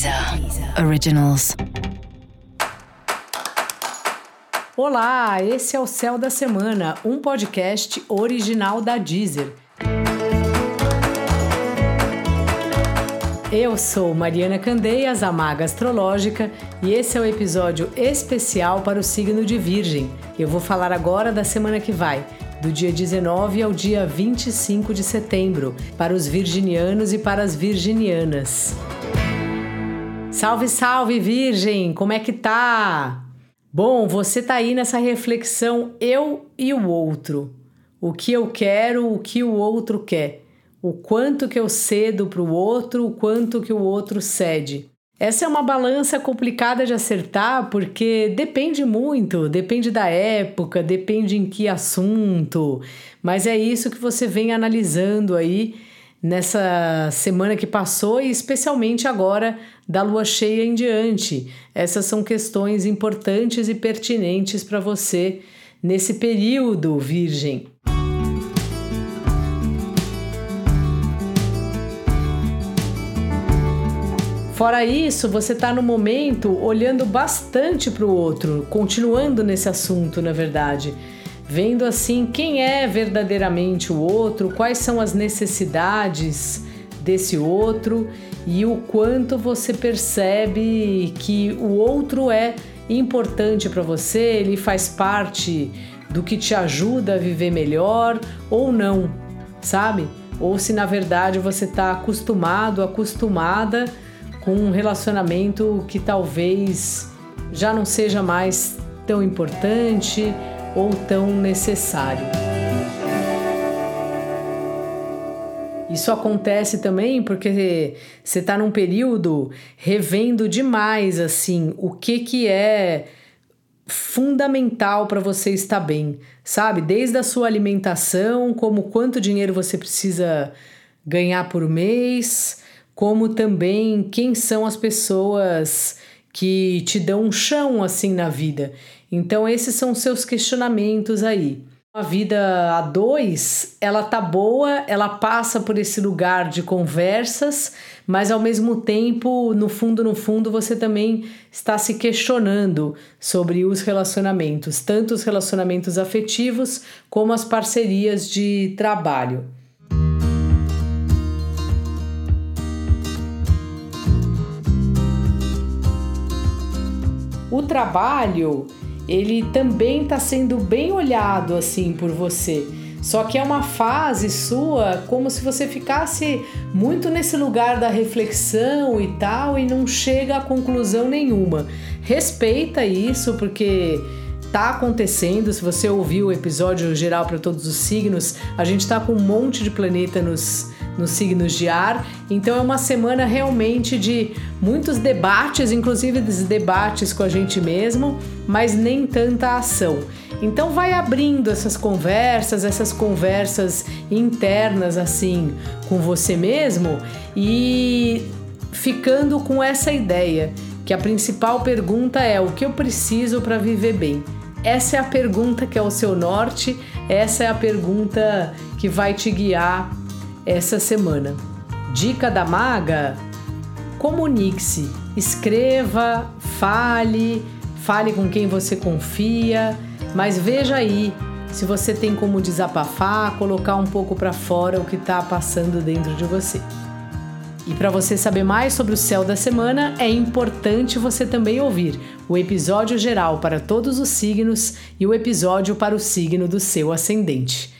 Deezer Originals. Olá, esse é o Céu da Semana, um podcast original da Deezer. Eu sou Mariana Candeias, a Maga Astrológica, e esse é o episódio especial para o signo de Virgem. Eu vou falar agora da semana que vai, do dia 19 ao dia 25 de setembro, para os virginianos e para as virginianas. Salve, salve, Virgem! Como é que tá? Bom, você tá aí nessa reflexão eu e o outro. O que eu quero, o que o outro quer. O quanto que eu cedo para o outro, o quanto que o outro cede. Essa é uma balança complicada de acertar porque depende muito, depende da época, depende em que assunto, mas é isso que você vem analisando aí nessa semana que passou e especialmente agora da lua cheia em diante. Essas são questões importantes e pertinentes para você nesse período, Virgem. Fora isso, você está no momento olhando bastante para o outro, continuando nesse assunto, na verdade. Vendo assim quem é verdadeiramente o outro, quais são as necessidades desse outro e o quanto você percebe que o outro é importante para você, ele faz parte do que te ajuda a viver melhor ou não, sabe? Ou se na verdade você está acostumado, acostumada com um relacionamento que talvez já não seja mais tão importante ou tão necessário. Isso acontece também porque você está num período revendo demais assim o que que é fundamental para você estar bem, sabe? Desde a sua alimentação, como quanto dinheiro você precisa ganhar por mês, como também quem são as pessoas que te dão um chão assim na vida. Então esses são seus questionamentos aí. A vida a dois, ela tá boa, ela passa por esse lugar de conversas, mas ao mesmo tempo, no fundo, no fundo, você também está se questionando sobre os relacionamentos, tanto os relacionamentos afetivos como as parcerias de trabalho. O trabalho ele também está sendo bem olhado assim por você. Só que é uma fase sua como se você ficasse muito nesse lugar da reflexão e tal e não chega a conclusão nenhuma. Respeita isso porque tá acontecendo. Se você ouviu o episódio geral para todos os signos, a gente tá com um monte de planeta nos nos signos de ar. Então é uma semana realmente de muitos debates, inclusive debates com a gente mesmo, mas nem tanta ação. Então vai abrindo essas conversas, essas conversas internas assim com você mesmo e ficando com essa ideia que a principal pergunta é o que eu preciso para viver bem. Essa é a pergunta que é o seu norte, essa é a pergunta que vai te guiar essa semana. Dica da maga: comunique-se, escreva, fale, fale com quem você confia, mas veja aí se você tem como desabafar, colocar um pouco para fora o que está passando dentro de você. E para você saber mais sobre o céu da semana, é importante você também ouvir o episódio geral para todos os signos e o episódio para o signo do seu ascendente.